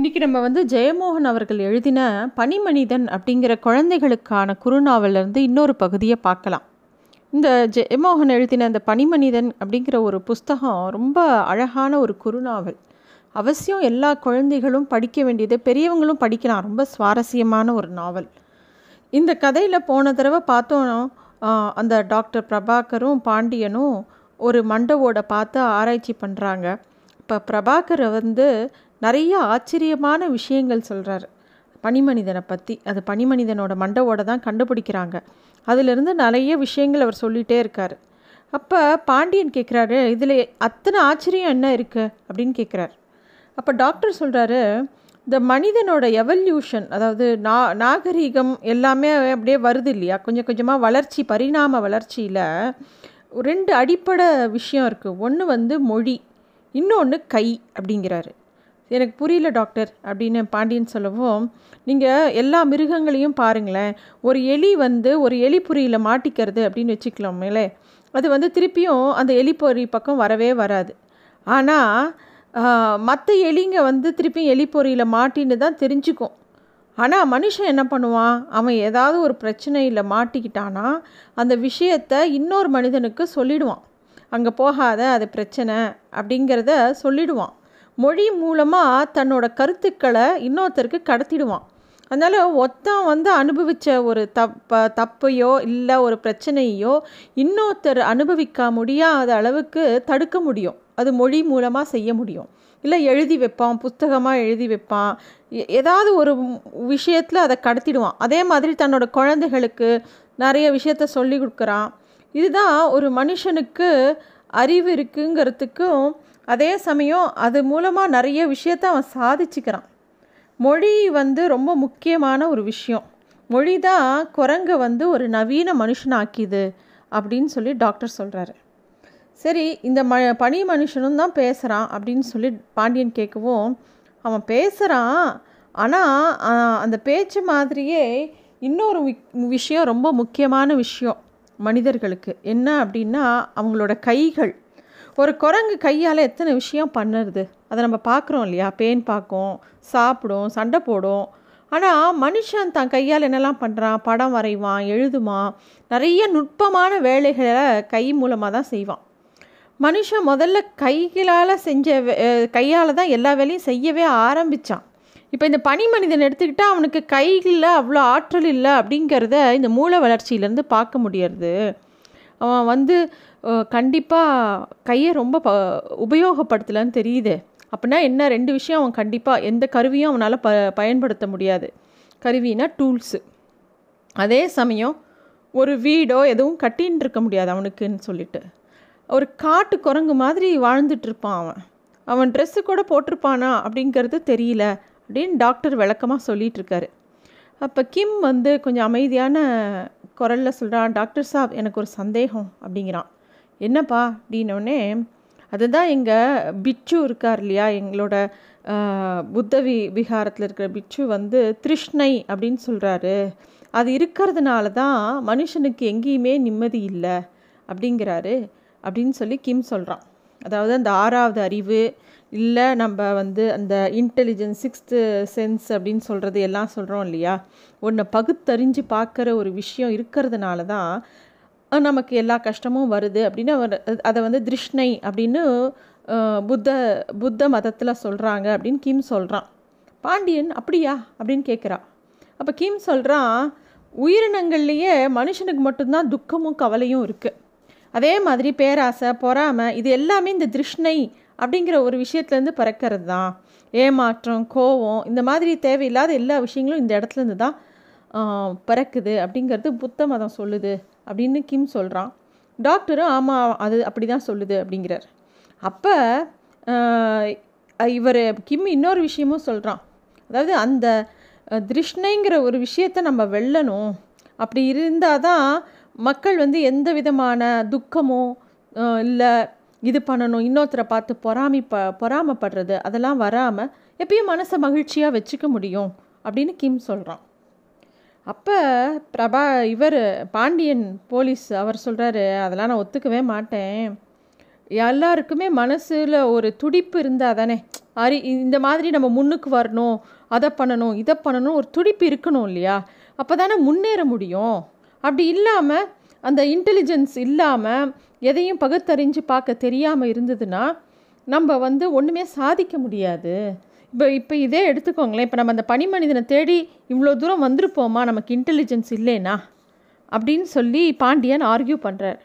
இன்றைக்கி நம்ம வந்து ஜெயமோகன் அவர்கள் எழுதின பனிமனிதன் அப்படிங்கிற குழந்தைகளுக்கான குறுநாவலேருந்து இன்னொரு பகுதியை பார்க்கலாம். இந்த ஜெயமோகன் எழுதின இந்த பனிமனிதன் அப்படிங்கிற ஒரு புஸ்தகம் ரொம்ப அழகான ஒரு குறுநாவல். அவசியம் எல்லா குழந்தைகளும் படிக்க வேண்டியது பெரியவங்களும் படிக்கலாம். ரொம்ப சுவாரஸ்யமான ஒரு நாவல். இந்த கதையில் போன தடவை பார்த்தோம் அந்த டாக்டர் பிரபாகரும் பாண்டியனும் ஒரு மண்டவோட பார்த்து ஆராய்ச்சி பண்ணுறாங்க இப்போ பிரபாகரை வந்து நிறைய ஆச்சரியமான விஷயங்கள் சொல்கிறார் பனிமனிதனை பற்றி அது பனிமனிதனோட மண்டவோட தான் கண்டுபிடிக்கிறாங்க. அதிலிருந்து நிறைய விஷயங்கள் அவர் சொல்லிகிட்டே இருக்கார். அப்போ பாண்டியன் கேட்குறாரு இதில் அத்தனை ஆச்சரியம் என்ன இருக்குது அப்படின்னு கேட்குறாரு அப்போ டாக்டர் சொல்கிறாரு இந்த மனிதனோட எவல்யூஷன் அதாவது நா நாகரீகம் எல்லாமே அப்படியே வருது இல்லையா? கொஞ்சம் கொஞ்சமாக வளர்ச்சி பரிணாம வளர்ச்சியில் ரெண்டு அடிப்படை விஷயம் இருக்குது ஒன்று வந்து மொழி இன்னொன்று கை அப்படிங்கிறாரு. எனக்கு புரியல டாக்டர் அப்படின்னு பாண்டியன் சொல்லவும் நீங்கள் எல்லா மிருகங்களையும் பாருங்களேன். ஒரு எலி வந்து ஒரு எலிப்புரியில் மாட்டிக்கிறது அப்படின்னு வச்சுக்கலாமேலே அது வந்து திருப்பியும் அந்த எலிப்பொறி பக்கம் வரவே வராது. ஆனால் மற்ற எலிங்க வந்து திருப்பியும் எலிப்பொறியில் மாட்டின்னு தான் தெரிஞ்சுக்கும். ஆனால் மனுஷன் என்ன பண்ணுவான்? அவன் ஏதாவது ஒரு பிரச்சனையில் மாட்டிக்கிட்டானா அந்த விஷயத்த இன்னொரு மனிதனுக்கு சொல்லிடுவான். அங்கே போகாத அது பிரச்சனை அப்படிங்கிறத சொல்லிடுவான். மொழி மூலமாக தன்னோட கருத்துக்களை இன்னொருத்தருக்கு கடத்திடுவான். அதனால் ஒத்தன் வந்து அனுபவித்த ஒரு தப்ப தப்பையோ இல்லை ஒரு பிரச்சனையோ இன்னொருத்தர் அனுபவிக்க முடியாத அளவுக்கு தடுக்க முடியும். அது மொழி மூலமாக செய்ய முடியும். இல்லை எழுதி வைப்பான் புஸ்தகமாக எழுதி வைப்பான். ஏதாவது ஒரு விஷயத்தில் அதை கடத்திடுவான். அதே மாதிரி தன்னோட குழந்தைகளுக்கு நிறைய விஷயத்த சொல்லி கொடுக்குறான். இதுதான் ஒரு மனுஷனுக்கு அறிவு இருக்குங்கிறதுக்கும் அதே சமயம் அது மூலமாக நிறைய விஷயத்த அவன் சாதிச்சுக்கிறான். மொழி வந்து ரொம்ப முக்கியமான ஒரு விஷயம். மொழி தான் குரங்கை வந்து ஒரு நவீன மனுஷனாக்கிது அப்படின்னு சொல்லி டாக்டர் சொல்கிறாரு சரி இந்த ம பனி மனுஷனும் தான் பேசுகிறான் அப்படின்னு சொல்லி பாண்டியன் கேட்கவும் அவன் பேசுகிறான் ஆனால் அந்த பேச்சு மாதிரியே இன்னொரு விஷயம் ரொம்ப முக்கியமான விஷயம் மனிதர்களுக்கு. என்ன அப்படின்னா அவங்களோட கைகள். ஒரு குரங்கு கையால் எத்தனை விஷயம் பண்ணுறது? அதை நம்ம பார்க்குறோம் இல்லையா? பேன் பார்க்கும் சாப்பிடும் சண்டை போடும். ஆனால் மனுஷன் தான் கையால் என்னெல்லாம் பண்ணுறான் படம் வரைவான் எழுதுவான். நிறைய நுட்பமான வேலைகளை கை மூலமாக தான் செய்வான். மனுஷன் முதல்ல கைகளால் செஞ்ச கையால் தான் எல்லா வேலையும் செய்யவே ஆரம்பித்தான் இப்போ இந்த பனி மனிதன் எடுத்துக்கிட்டால் அவனுக்கு கைகளில் அவ்வளோ ஆற்றல் இல்லை அப்படிங்கிறத இந்த மூளை வளர்ச்சியிலேருந்து பார்க்க முடியறது. அவன் வந்து கண்டிப்பாக கையை ரொம்ப ப உபயோகப்படுத்தலைன்னு தெரியுது. அப்படின்னா என்ன? ரெண்டு விஷயம் அவன் கண்டிப்பாக எந்த கருவியும் அவனால் ப பயன்படுத்த முடியாது. கருவினா டூல்ஸு. அதே சமயம் ஒரு வீடோ எதுவும் கட்டின்னு இருக்க முடியாது அவனுக்குன்னு சொல்லிட்டு. ஒரு காட்டு குரங்கு மாதிரி வாழ்ந்துட்டுருப்பான் அவன். அவன் ட்ரெஸ்ஸு கூட போட்டிருப்பானா அப்படிங்கிறது தெரியல அப்படின்னு டாக்டர் விளக்கமாக சொல்லிகிட்ருக்காரு அப்போ கிம் வந்து கொஞ்சம் அமைதியான குரலில் சொல்கிறான் டாக்டர் சாப் எனக்கு ஒரு சந்தேகம் அப்படிங்கிறான். என்னப்பா அப்படின்னோடனே அதுதான் எங்கள் பிச்சு இருக்கார் இல்லையா எங்களோட புத்த வி விகாரத்தில் இருக்கிற பிச்சு வந்து திருஷ்ணை அப்படின்னு சொல்கிறாரு அது இருக்கிறதுனால தான் மனுஷனுக்கு எங்கேயுமே நிம்மதி இல்லை அப்படிங்கிறாரு அப்படின்னு சொல்லி கிம் சொல்கிறான் அதாவது அந்த ஆறாவது அறிவு இல்லை நம்ம வந்து அந்த இன்டெலிஜென்ஸ் சிக்ஸ்த்து சென்ஸ் அப்படின்னு சொல்கிறது எல்லாம் சொல்கிறோம் இல்லையா ஒன்றை பகுத்தறிஞ்சு பார்க்குற ஒரு விஷயம் இருக்கிறதுனால தான் நமக்கு எல்லா கஷ்டமும் வருது அப்படின்னு அவர் அதை வந்து திருஷ்ணை அப்படின்னு புத்த புத்த மதத்தில் சொல்கிறாங்க அப்படின்னு கிம் சொல்கிறான் பாண்டியன் அப்படியா? அப்படின்னு கேட்குறா அப்போ கிம் சொல்கிறான் உயிரினங்கள்லேயே மனுஷனுக்கு மட்டும்தான் துக்கமும் கவலையும் இருக்குது அதே மாதிரி பேராசை பொறாமை இது எல்லாமே இந்த திருஷ்ணை அப்படிங்கிற ஒரு விஷயத்துலேருந்து பிறக்கிறது தான். ஏமாற்றம் கோவம் இந்த மாதிரி தேவையில்லாத எல்லா விஷயங்களும் இந்த இடத்துலேருந்து தான் பிறக்குது. அப்படிங்கிறது புத்த மதம் சொல்லுது. அப்படின்னு கிம் சொல்கிறான் டாக்டரும் ஆமாம் அது அப்படி தான் சொல்லுது அப்படிங்கிறார். அப்போ இவர் கிம் இன்னொரு விஷயமும் சொல்கிறான் அதாவது அந்த திருஷ்ணைங்கிற ஒரு விஷயத்தை நம்ம வெல்லணும். அப்படி இருந்தால் தான் மக்கள் வந்து எந்த விதமான துக்கமோ இல்லை இது பண்ணணும் இன்னொருத்தரை பார்த்து பொறாமி ப பொறாமப்படுறது அதெல்லாம் வராமல் எப்பயும் மனசை மகிழ்ச்சியாக வச்சுக்க முடியும் அப்படின்னு கிம் சொல்கிறான் அப்போ பிரபா இவர் பாண்டியன் போலீஸ் அவர் சொல்கிறாரு அதெல்லாம் நான் ஒத்துக்கவே மாட்டேன். எல்லாருக்குமே மனசில் ஒரு துடிப்பு இருந்தால் தானே. அரி இந்த மாதிரி நம்ம முன்னுக்கு வரணும் அதை பண்ணணும் இதை பண்ணணும் ஒரு துடிப்பு இருக்கணும் இல்லையா? அப்போ தானே முன்னேற முடியும். அப்படி இல்லாமல் அந்த இன்டெலிஜென்ஸ் இல்லாமல் எதையும் பகுத்தறிஞ்சு பார்க்க தெரியாமல் இருந்ததுன்னா நம்ம வந்து ஒன்றுமே சாதிக்க முடியாது. இப்போ இப்போ இதே எடுத்துக்கோங்களேன். இப்போ நம்ம அந்த பனி மனிதனை தேடி இவ்வளோ தூரம் வந்திருப்போமா? நமக்கு இன்டெலிஜென்ஸ் இல்லைனா? அப்படின்னு சொல்லி பாண்டியன் ஆர்கியூ பண்ணுறார்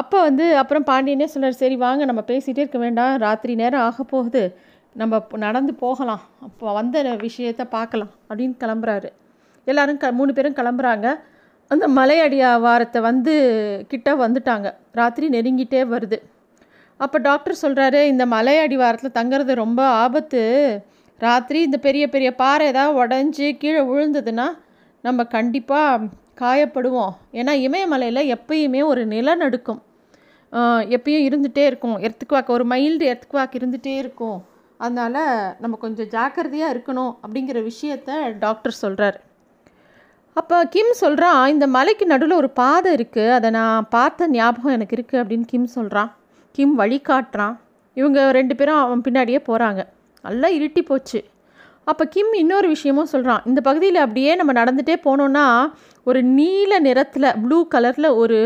அப்போ வந்து அப்புறம் பாண்டியனே சொன்னார் சரி வாங்க நம்ம பேசிகிட்டே இருக்க வேண்டாம். ராத்திரி நேரம் ஆக போகுது. நம்ம நடந்து போகலாம். அப்போ வந்த விஷயத்த பார்க்கலாம். அப்படின்னு கிளம்புறாரு. எல்லோரும் க மூணு பேரும் கிளம்புறாங்க. அந்த மலையடியா வாரத்தை வந்து கிட்ட வந்துட்டாங்க. ராத்திரி நெருங்கிட்டே வருது. அப்போ டாக்டர் சொல்கிறாரு இந்த மலை அடிவாரத்தில் தங்குறது ரொம்ப ஆபத்து. ராத்திரி இந்த பெரிய பெரிய பாறை ஏதாவது உடஞ்சி கீழே விழுந்ததுன்னா நம்ம கண்டிப்பாக காயப்படுவோம். ஏன்னா இமயமலையில் எப்பயுமே ஒரு நிலநடுக்கம். எப்பயும் இருந்துகிட்டே இருக்கும். எர்த்துக்குவாக்கு ஒரு மைல்டு எர்த்துக்குவாக்கு இருந்துகிட்டே இருக்கும். அதனால் நம்ம கொஞ்சம் ஜாக்கிரதையாக இருக்கணும் அப்படிங்கிற விஷயத்த டாக்டர் சொல்கிறார் அப்போ கிம் சொல்கிறான் இந்த மலைக்கு நடுவில் ஒரு பாதை இருக்குது அதை நான் பார்த்த ஞாபகம் எனக்கு இருக்குது அப்படின்னு கிம் சொல்கிறான் கிம் வழி காட்டுறான் இவங்க ரெண்டு பேரும் அவன் பின்னாடியே போகிறாங்க நல்லா இருட்டி போச்சு. அப்போ கிம் இன்னொரு விஷயமும் சொல்கிறான் இந்த பகுதியில் அப்படியே நம்ம நடந்துகிட்டே போனோன்னா ஒரு நீல நிறத்தில் ப்ளூ கலரில் ஒரு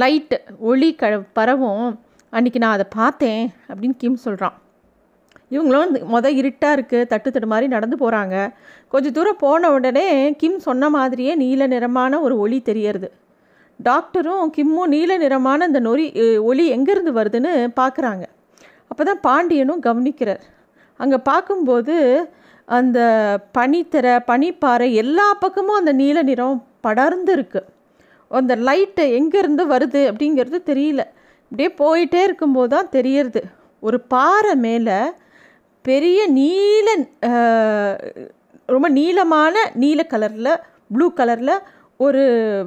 லைட்டு ஒளி க பரவும். அன்றைக்கி நான் அதை பார்த்தேன் அப்படின்னு கிம் சொல்கிறான் இவங்களும் மொதல் இருட்டாக இருக்குது தட்டு தட்டு மாதிரி நடந்து போகிறாங்க கொஞ்சம் தூரம் போன உடனே கிம் சொன்ன மாதிரியே நீல நிறமான ஒரு ஒளி தெரியறது. டாக்டரும் கிம்மும் நீல நிறமான அந்த நொறி ஒளி எங்கேருந்து வருதுன்னு பார்க்குறாங்க அப்போ தான் பாண்டியனும் கவனிக்கிறார். அங்கே பார்க்கும்போது அந்த பனித்தரை பனிப்பாறை எல்லா பக்கமும் அந்த நீல நிறம் படர்ந்து இருக்குது அந்த லைட்டு எங்கேருந்து வருது அப்படிங்கிறது தெரியல. இப்படியே போயிட்டே இருக்கும்போது தான் தெரியறது. ஒரு பாறை மேலே பெரிய நீல ரொம்ப நீளமான நீல கலரில் ப்ளூ கலரில் ஒரு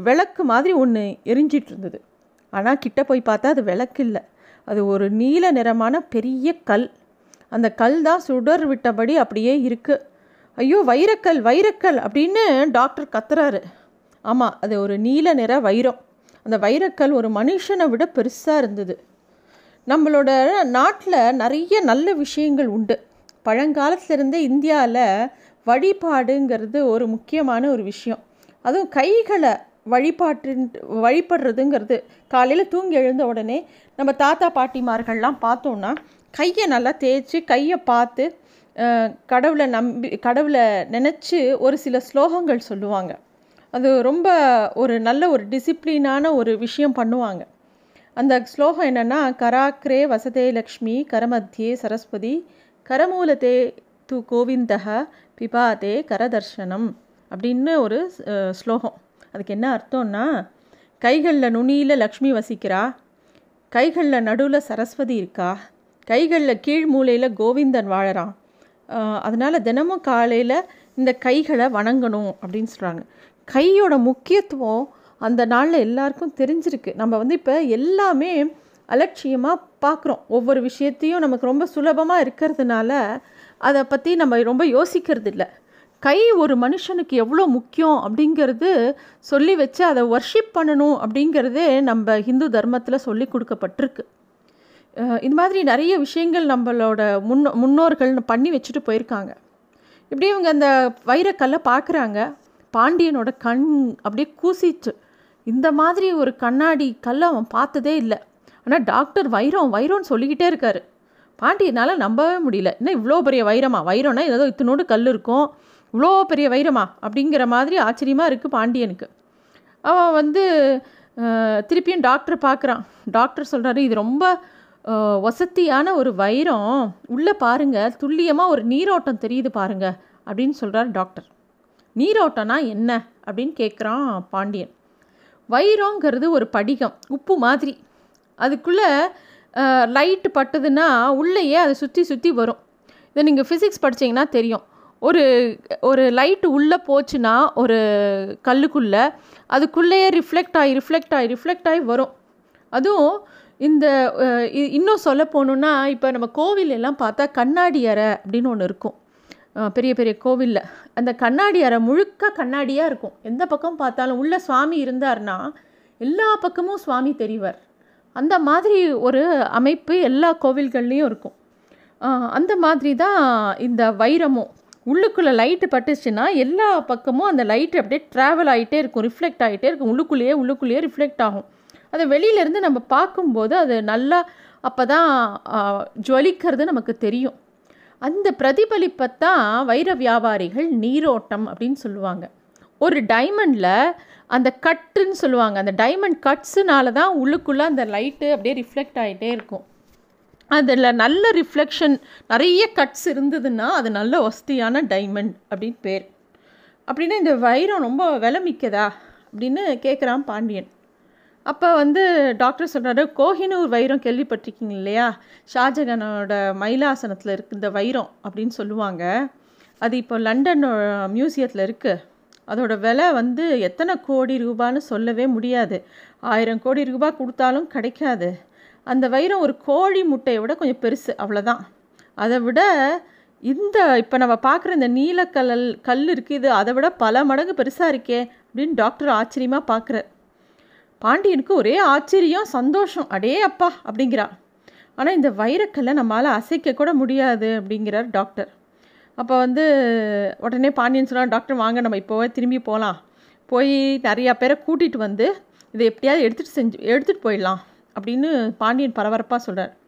விளக்கு மாதிரி ஒன்று எரிஞ்சிட்டு இருந்தது ஆனால் கிட்ட போய் பார்த்தா அது விளக்கு இல்லை. அது ஒரு நீல நிறமான பெரிய கல். அந்த கல் தான் சுடர் விட்டபடி அப்படியே இருக்குது ஐயோ வைரக்கல் வைரக்கல் அப்படின்னு டாக்டர் கத்துறாரு. ஆமாம் அது ஒரு நீல நிற வைரம். அந்த வைரக்கல் ஒரு மனுஷனை விட பெருசாக இருந்தது. நம்மளோட நாட்டில் நிறைய நல்ல விஷயங்கள் உண்டு. பழங்காலத்துலேருந்தே இந்தியாவில் வழிபாடுங்கிறது ஒரு முக்கியமான ஒரு விஷயம். அதுவும் கைகளை வழிபாட்டின் வழிபடுறதுங்கிறது. காலையில் தூங்கி எழுந்த உடனே நம்ம தாத்தா பாட்டிமார்கள்லாம் பார்த்தோன்னா கையை நல்லா தேய்ச்சி கையை பார்த்து கடவுளை நம்பி கடவுளை நினச்சி ஒரு சில ஸ்லோகங்கள் சொல்லுவாங்க. அது ரொம்ப ஒரு நல்ல ஒரு டிசிப்ளினான ஒரு விஷயம் பண்ணுவாங்க. அந்த ஸ்லோகம் என்னென்னா கராக்ரே வசதே லக்ஷ்மி கரமத்தியே சரஸ்வதி கரமூலத்தே து கோவிந்தக பிபாதே கரதர்ஷனம். அப்படின்னு ஒரு ஸ்லோகம். அதுக்கு என்ன அர்த்தம்னா கைகளில் நுனியில் லக்ஷ்மி வசிக்கிறா. கைகளில் நடுவில் சரஸ்வதி இருக்கா. கைகளில் கீழ் மூலையில் கோவிந்தன் வாழறான். அதனால் தினமும் காலையில் இந்த கைகளை வணங்கணும் அப்படின்னு சொல்கிறாங்க கையோட முக்கியத்துவம் அந்த நாளில் எல்லாருக்கும் தெரிஞ்சிருக்கு. நம்ம வந்து இப்போ எல்லாமே அலட்சியமாக பார்க்குறோம் ஒவ்வொரு விஷயத்தையும் நமக்கு ரொம்ப சுலபமாக இருக்கிறதுனால அதை பற்றி நம்ம ரொம்ப யோசிக்கிறது இல்லை கை ஒரு மனுஷனுக்கு எவ்வளோ முக்கியம் அப்படிங்கிறது சொல்லி வச்சு அதை ஒர்ஷிப் பண்ணணும் அப்படிங்கிறதே நம்ம ஹிந்து தர்மத்தில் சொல்லி கொடுக்கப்பட்டிருக்கு. இந்த மாதிரி நிறைய விஷயங்கள் நம்மளோட முன்னோ முன்னோர்கள் பண்ணி வச்சுட்டு போயிருக்காங்க. இப்படி இவங்க அந்த வைரக்கல்லை பார்க்குறாங்க. பாண்டியனோட கண் அப்படியே கூசிச்சு இந்த மாதிரி ஒரு கண்ணாடி கல்லை அவன் பார்த்ததே இல்லை. ஆனால் டாக்டர் வைரம் வைரம்னு சொல்லிக்கிட்டே இருக்காரு. பாண்டியனால் நம்பவே முடியல. என்ன இவ்வளோ பெரிய வைரமா? வைரம்னா ஏதோ இத்தினோடு கல் இருக்கும். இவ்வளோ பெரிய வைரமா? அப்படிங்கிற மாதிரி ஆச்சரியமாக இருக்குது பாண்டியனுக்கு. அவன் வந்து திருப்பியும் டாக்டர் பார்க்குறான். டாக்டர் சொல்கிறாரு இது ரொம்ப வசதியான ஒரு வைரம். உள்ளே பாருங்கள் துல்லியமாக ஒரு நீரோட்டம் தெரியுது பாருங்கள் அப்படின்னு சொல்கிறார் டாக்டர். நீரோட்டம்னா என்ன? அப்படின்னு கேட்குறான் பாண்டியன். வைரங்கிறது ஒரு படிகம் உப்பு மாதிரி. அதுக்குள்ளே லைட்டு பட்டுதுன்னா உள்ளேயே அதை சுற்றி சுற்றி வரும். இதை நீங்கள் ஃபிசிக்ஸ் படித்தீங்கன்னா தெரியும். ஒரு ஒரு லைட்டு உள்ளே போச்சுன்னா ஒரு கல்லுக்குள்ளே அதுக்குள்ளேயே ரிஃப்ளெக்ட் ஆகி ரிஃப்ளெக்ட் ஆகி ரிஃப்ளெக்ட் ஆகி வரும். அதுவும் இந்த இன்னும் சொல்ல போகணுன்னா இப்போ நம்ம கோவில் எல்லாம் பார்த்தா கண்ணாடி அறை அப்படின்னு ஒன்று இருக்கும். பெரிய பெரிய கோவிலில். அந்த கண்ணாடி அறை முழுக்க கண்ணாடியாக இருக்கும். எந்த பக்கம் பார்த்தாலும் உள்ள சுவாமி இருந்தார்னா எல்லா பக்கமும் சுவாமி தெரிவார். அந்த மாதிரி ஒரு அமைப்பு எல்லா கோவில்கள்லேயும் இருக்கும். அந்த மாதிரி தான் இந்த வைரமும் உள்ளுக்குள்ளே லைட்டு பட்டுச்சுன்னா எல்லா பக்கமும் அந்த லைட்டு அப்படியே ட்ராவல் ஆகிட்டே இருக்கும் ரிஃப்ளெக்ட் ஆகிட்டே இருக்கும். உள்ளுக்குள்ளேயே உள்ளுக்குள்ளேயே ரிஃப்ளெக்ட் ஆகும். அதை வெளியிலேருந்து நம்ம பார்க்கும்போது அது நல்லா அப்போ தான் ஜுவலிக்கிறது நமக்கு தெரியும். அந்த பிரதிபலிப்பை தான் வைர வியாபாரிகள் நீரோட்டம் அப்படின்னு சொல்லுவாங்க. ஒரு டைமண்டில் அந்த கட்டுன்னு சொல்லுவாங்க. அந்த டைமண்ட் கட்ஸுனால தான் உள்ளுக்குள்ளே அந்த லைட்டு அப்படியே ரிஃப்ளெக்ட் ஆகிட்டே இருக்கும். அதில் நல்ல ரிஃப்ளெக்ஷன் நிறைய கட்ஸ் இருந்ததுன்னா அது நல்ல வசதியான டைமண்ட் அப்படின்னு பேர். அப்படின்னா இந்த வைரம் ரொம்ப விலை மிக்கதா அப்படின்னு கேட்குறான் பாண்டியன். அப்போ வந்து டாக்டர் சொல்கிறாரு கோஹினூர் வைரம் கேள்விப்பட்டிருக்கீங்க இல்லையா? ஷாஜகானோட மயிலாசனத்தில் இருக்கு இந்த வைரம் அப்படின்னு சொல்லுவாங்க. அது இப்போ லண்டன் மியூசியத்தில் இருக்குது அதோட விலை வந்து எத்தனை கோடி ரூபான்னு சொல்லவே முடியாது. ஆயிரம் கோடி ரூபாய் கொடுத்தாலும் கிடைக்காது. அந்த வைரம் ஒரு கோழி முட்டையை விட கொஞ்சம் பெருசு அவ்வளோதான் அதை விட இந்த இப்போ நம்ம பார்க்குற இந்த நீலக்கல் கல் இருக்குது இது அதை விட பல மடங்கு பெருசாக இருக்கே அப்படின்னு டாக்டர் ஆச்சரியமாக பார்க்குறார். பாண்டியனுக்கு ஒரே ஆச்சரியம் சந்தோஷம். அடே அப்பா அப்படிங்கிறா. ஆனால் இந்த வைரக்கல்லை நம்மளால் அசைக்க கூட முடியாது அப்படிங்கிறார் டாக்டர். அப்போ வந்து உடனே பாண்டியன் சொன்னால் டாக்டர் வாங்க நம்ம இப்போவே திரும்பி போகலாம் போய் நிறையா பேரை கூட்டிகிட்டு வந்து இதை எப்படியாவது எடுத்துகிட்டு செஞ்சு எடுத்துகிட்டு போயிடலாம். அப்படின்னு பாண்டியன் பரபரப்பாக சொல்கிறார்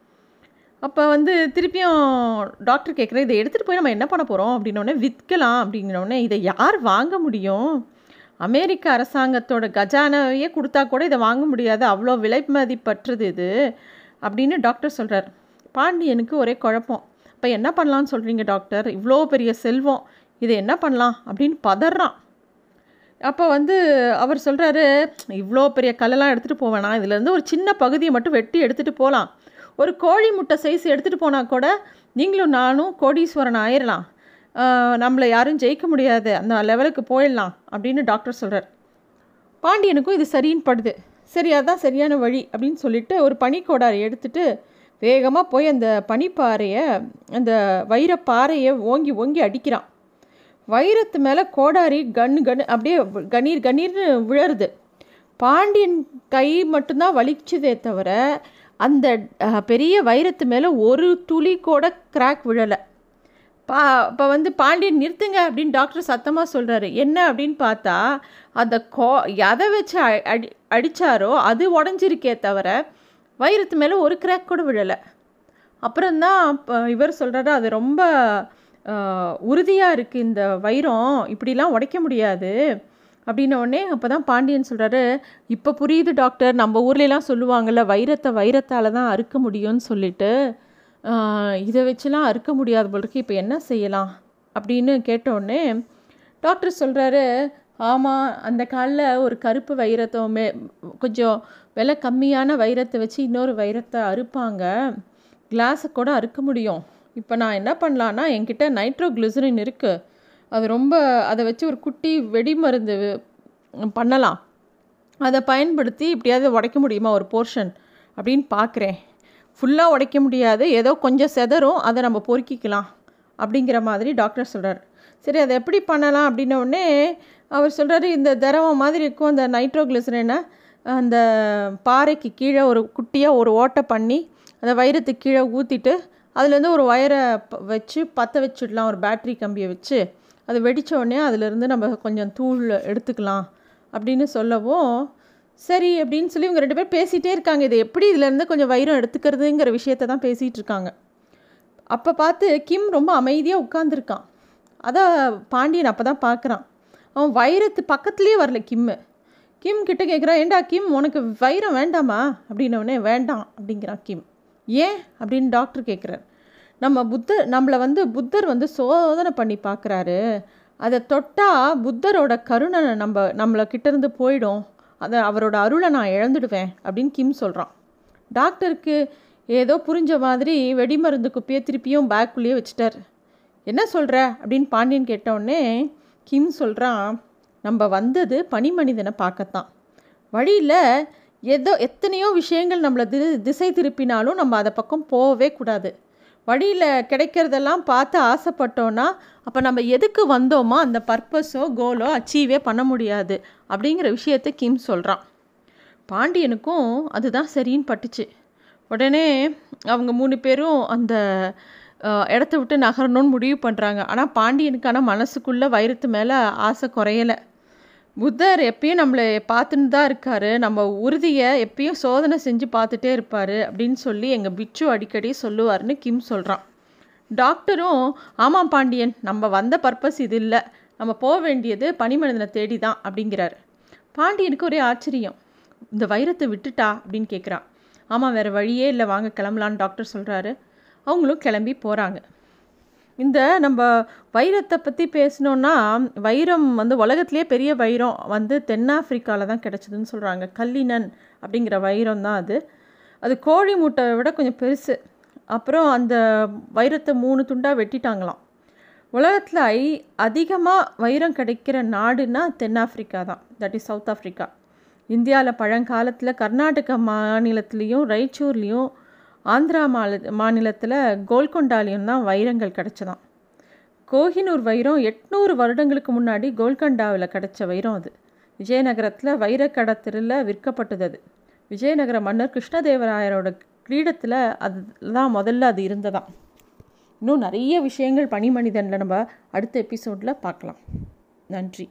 அப்போ வந்து திருப்பியும் டாக்டர் கேட்குற இதை எடுத்துகிட்டு போய் நம்ம என்ன பண்ண போகிறோம் அப்படின்னோடனே விற்கலாம். அப்படிங்கிறோடனே இதை யார் வாங்க முடியும்? அமெரிக்க அரசாங்கத்தோட கஜானாவையே கொடுத்தா கூட இதை வாங்க முடியாது. அவ்வளோ விலை மதிப்பற்றது இது. அப்படின்னு டாக்டர் சொல்கிறார் பாண்டியனுக்கு ஒரே குழப்பம். இப்போ என்ன பண்ணலான்னு சொல்கிறீங்க டாக்டர் இவ்வளோ பெரிய செல்வம். இதை என்ன பண்ணலாம்? அப்படின்னு பதறான். அப்போ வந்து அவர் சொல்கிறாரு இவ்வளோ பெரிய கல்லெல்லாம் எடுத்துகிட்டு போவேனா இதுலேருந்து ஒரு சின்ன பகுதியை மட்டும் வெட்டி எடுத்துகிட்டு போகலாம் ஒரு கோழி முட்டை சைஸ் எடுத்துகிட்டு போனால் கூட நீங்களும் நானும் கோடீஸ்வரன் ஆயிடலாம் நம்மளை யாரும் ஜெயிக்க முடியாது. அந்த லெவலுக்கு போயிடலாம். அப்படின்னு டாக்டர் சொல்கிறார் பாண்டியனுக்கும் இது சரின்னு படுது. சரி அதுதான் சரியான வழி அப்படின்னு சொல்லிட்டு ஒரு பனிக்கோடாரை எடுத்துகிட்டு வேகமாக போய் அந்த பனிப்பாறையை அந்த வைரப்பாறையை ஓங்கி ஓங்கி அடிக்கிறான். வைரத்து மேலே கோடாரி கண் கண் அப்படியே கணீர் கணீர்னு விழருது. பாண்டியன் கை மட்டும்தான் வலிச்சதே தவிர அந்த பெரிய வைரத்து மேலே ஒரு துளி கூட கிராக் விழலை. பா இப்போ வந்து பாண்டியன் நிறுத்துங்க அப்படின்னு டாக்டர் சத்தமாக சொல்கிறாரு என்ன அப்படின்னு பார்த்தா அந்த கோ எதை வச்சு அடி அடித்தாரோ அது உடஞ்சிருக்கே தவிர வைரத்து மேலே ஒரு கிராக் கூட விழலை. அப்புறம்தான் இவர் சொல்கிறாரு அது ரொம்ப உறுதியாக இருக்குது இந்த வைரம் இப்படிலாம் உடைக்க முடியாது. அப்படின்னோடனே அப்போ தான் பாண்டியன் சொல்கிறாரு இப்போ புரியுது டாக்டர் நம்ம ஊர்லலாம் சொல்லுவாங்கள்ல வைரத்தை வைரத்தால் தான் அறுக்க முடியும்னு சொல்லிட்டு. இதை வச்சுலாம் அறுக்க முடியாது போலருக்கு இப்போ என்ன செய்யலாம்? அப்படின்னு கேட்டோடனே டாக்டர் சொல்கிறாரு ஆமாம் அந்த காலில் ஒரு கருப்பு வைரத்தை மே கொஞ்சம் விலை கம்மியான வைரத்தை வச்சு இன்னொரு வைரத்தை அறுப்பாங்க. கிளாஸை கூட அறுக்க முடியும். இப்போ நான் என்ன பண்ணலான்னா என்கிட்ட நைட்ரோக்ளிசரின் இருக்குது அது ரொம்ப அதை வச்சு ஒரு குட்டி வெடி மருந்து பண்ணலாம். அதை பயன்படுத்தி இப்படியாவது உடைக்க முடியுமா ஒரு போர்ஷன் அப்படின்னு பார்க்குறேன் ஃபுல்லாக உடைக்க முடியாது. ஏதோ கொஞ்சம் செதறும். அதை நம்ம பொறுக்கிக்கலாம் அப்படிங்கிற மாதிரி டாக்டர் சொல்கிறார் சரி அதை எப்படி பண்ணலாம் அப்படின்னோடனே அவர் சொல்கிறாரு இந்த திரவம் மாதிரி இருக்கும். அந்த நைட்ரோக்ளிசரினை அந்த பாறைக்கு கீழே ஒரு குட்டியாக ஒரு ஓட்டை பண்ணி அந்த வைரத்துக்கு கீழே ஊற்றிட்டு அதுலேருந்து ஒரு ஒயரை வச்சு பற்ற வச்சுடலாம் ஒரு பேட்ரி கம்பியை வச்சு. அது வெடித்த உடனே அதுலேருந்து நம்ம கொஞ்சம் தூள் எடுத்துக்கலாம் அப்படின்னு சொல்லவும் சரி அப்படின்னு சொல்லி இவங்க ரெண்டு பேர் பேசிகிட்டே இருக்காங்க. இது எப்படி இதுலேருந்து கொஞ்சம் வைரம் எடுத்துக்கிறதுங்கிற விஷயத்த தான் பேசிகிட்டு இருக்காங்க. அப்போ பார்த்து கிம் ரொம்ப அமைதியாக உட்காந்துருக்கான் அதை பாண்டியன் அப்போ தான் பார்க்குறான். அவன் வைரத்து பக்கத்துலேயே வரல கிம்மு. கிம் கிட்ட கேட்குறான் ஏண்டா கிம் உனக்கு வைரம் வேண்டாமா? அப்படின்னோடனே வேண்டாம் அப்படிங்கிறான் கிம். ஏன் அப்படின்னு டாக்டர் கேட்குறார் நம்ம புத்தர் நம்மளை வந்து புத்தர் வந்து சோதனை பண்ணி பார்க்குறாரு அதை தொட்டால் புத்தரோட கருணை நம்ம நம்மளை கிட்டேருந்து போயிடும். அதை அவரோட அருளை நான் இழந்துடுவேன் அப்படின்னு கிம் சொல்கிறான் டாக்டருக்கு ஏதோ புரிஞ்ச மாதிரி வெடிமருந்து குப்பையை திருப்பியும் பேக்குள்ளேயே வச்சுட்டார். என்ன சொல்கிற அப்படின்னு பாண்டியன் கேட்டவுடனே கிம் சொல்கிறான் நம்ம வந்தது பனிமனிதனை பார்க்கத்தான். வழியில் எதோ எத்தனையோ விஷயங்கள் நம்மளை தி திசை திருப்பினாலும் நம்ம அதை பக்கம் போகவே கூடாது. வழியில் கிடைக்கிறதெல்லாம் பார்த்து ஆசைப்பட்டோன்னா அப்போ நம்ம எதுக்கு வந்தோமோ அந்த பர்பஸோ கோலோ அச்சீவே பண்ண முடியாது அப்படிங்கிற விஷயத்த கிம் சொல்கிறான் பாண்டியனுக்கும் அதுதான் சரின்னு பட்டுச்சு. உடனே அவங்க மூணு பேரும் அந்த இடத்த விட்டு நகரணும்னு முடிவு பண்ணுறாங்க ஆனால் பாண்டியனுக்கான மனசுக்குள்ளே வைரத்து மேலே ஆசை குறையலை. புத்தர் எப்பயும் நம்மளை பார்த்துன்னு தான் இருக்கார். நம்ம உறுதியை எப்பயும் சோதனை செஞ்சு பார்த்துட்டே இருப்பார் அப்படின்னு சொல்லி எங்கள் பிச்சு அடிக்கடி சொல்லுவார்னு கிம் சொல்கிறான் டாக்டரும் ஆமாம் பாண்டியன் நம்ம வந்த பர்பஸ் இது இல்லை. நம்ம போக வேண்டியது பனிமனிதனை தேடி தான் அப்படிங்கிறார். பாண்டியனுக்கு ஒரே ஆச்சரியம். இந்த வைரத்தை விட்டுட்டா? அப்படின்னு கேட்குறான் ஆமாம் வேறு வழியே இல்லை. வாங்க கிளம்பலான்னு டாக்டர் சொல்கிறாரு அவங்களும் கிளம்பி போகிறாங்க இந்த நம்ம வைரத்தை பற்றி பேசினோன்னா வைரம் வந்து உலகத்துலேயே பெரிய வைரம் வந்து தென்னாப்பிரிக்காவில் தான் கிடச்சிதுன்னு சொல்கிறாங்க கல்லினன் அப்படிங்கிற வைரம் தான் அது. அது கோழி மூட்டை விட கொஞ்சம் பெருசு. அப்புறம் அந்த வைரத்தை மூணு துண்டாக வெட்டிட்டாங்களாம். உலகத்தில் ஐ அதிகமாக வைரம் கிடைக்கிற நாடுன்னா தென்னாப்பிரிக்கா தான். தட் இஸ் சவுத் ஆஃப்ரிக்கா இந்தியாவில் பழங்காலத்தில் கர்நாடக மாநிலத்துலேயும் ரைச்சூர்லேயும் ஆந்திரா மாநில மாநிலத்தில் கோல்கொண்டாலையும் தான் வைரங்கள் கிடச்சதாம். கோஹினூர் வைரம் எட்நூறு வருடங்களுக்கு முன்னாடி கோல்கண்டாவில் கிடச்ச வைரம் அது. விஜயநகரத்தில் வைரக்கடத்திரில் விற்கப்பட்டது அது. விஜயநகர மன்னர் கிருஷ்ணதேவராயரோட கிரீடத்தில் அதுதான் முதல்ல அது இருந்ததாம். இன்னும் நிறைய விஷயங்கள் பனிமனிதனில் நம்ம அடுத்த எபிசோடில் பார்க்கலாம். நன்றி.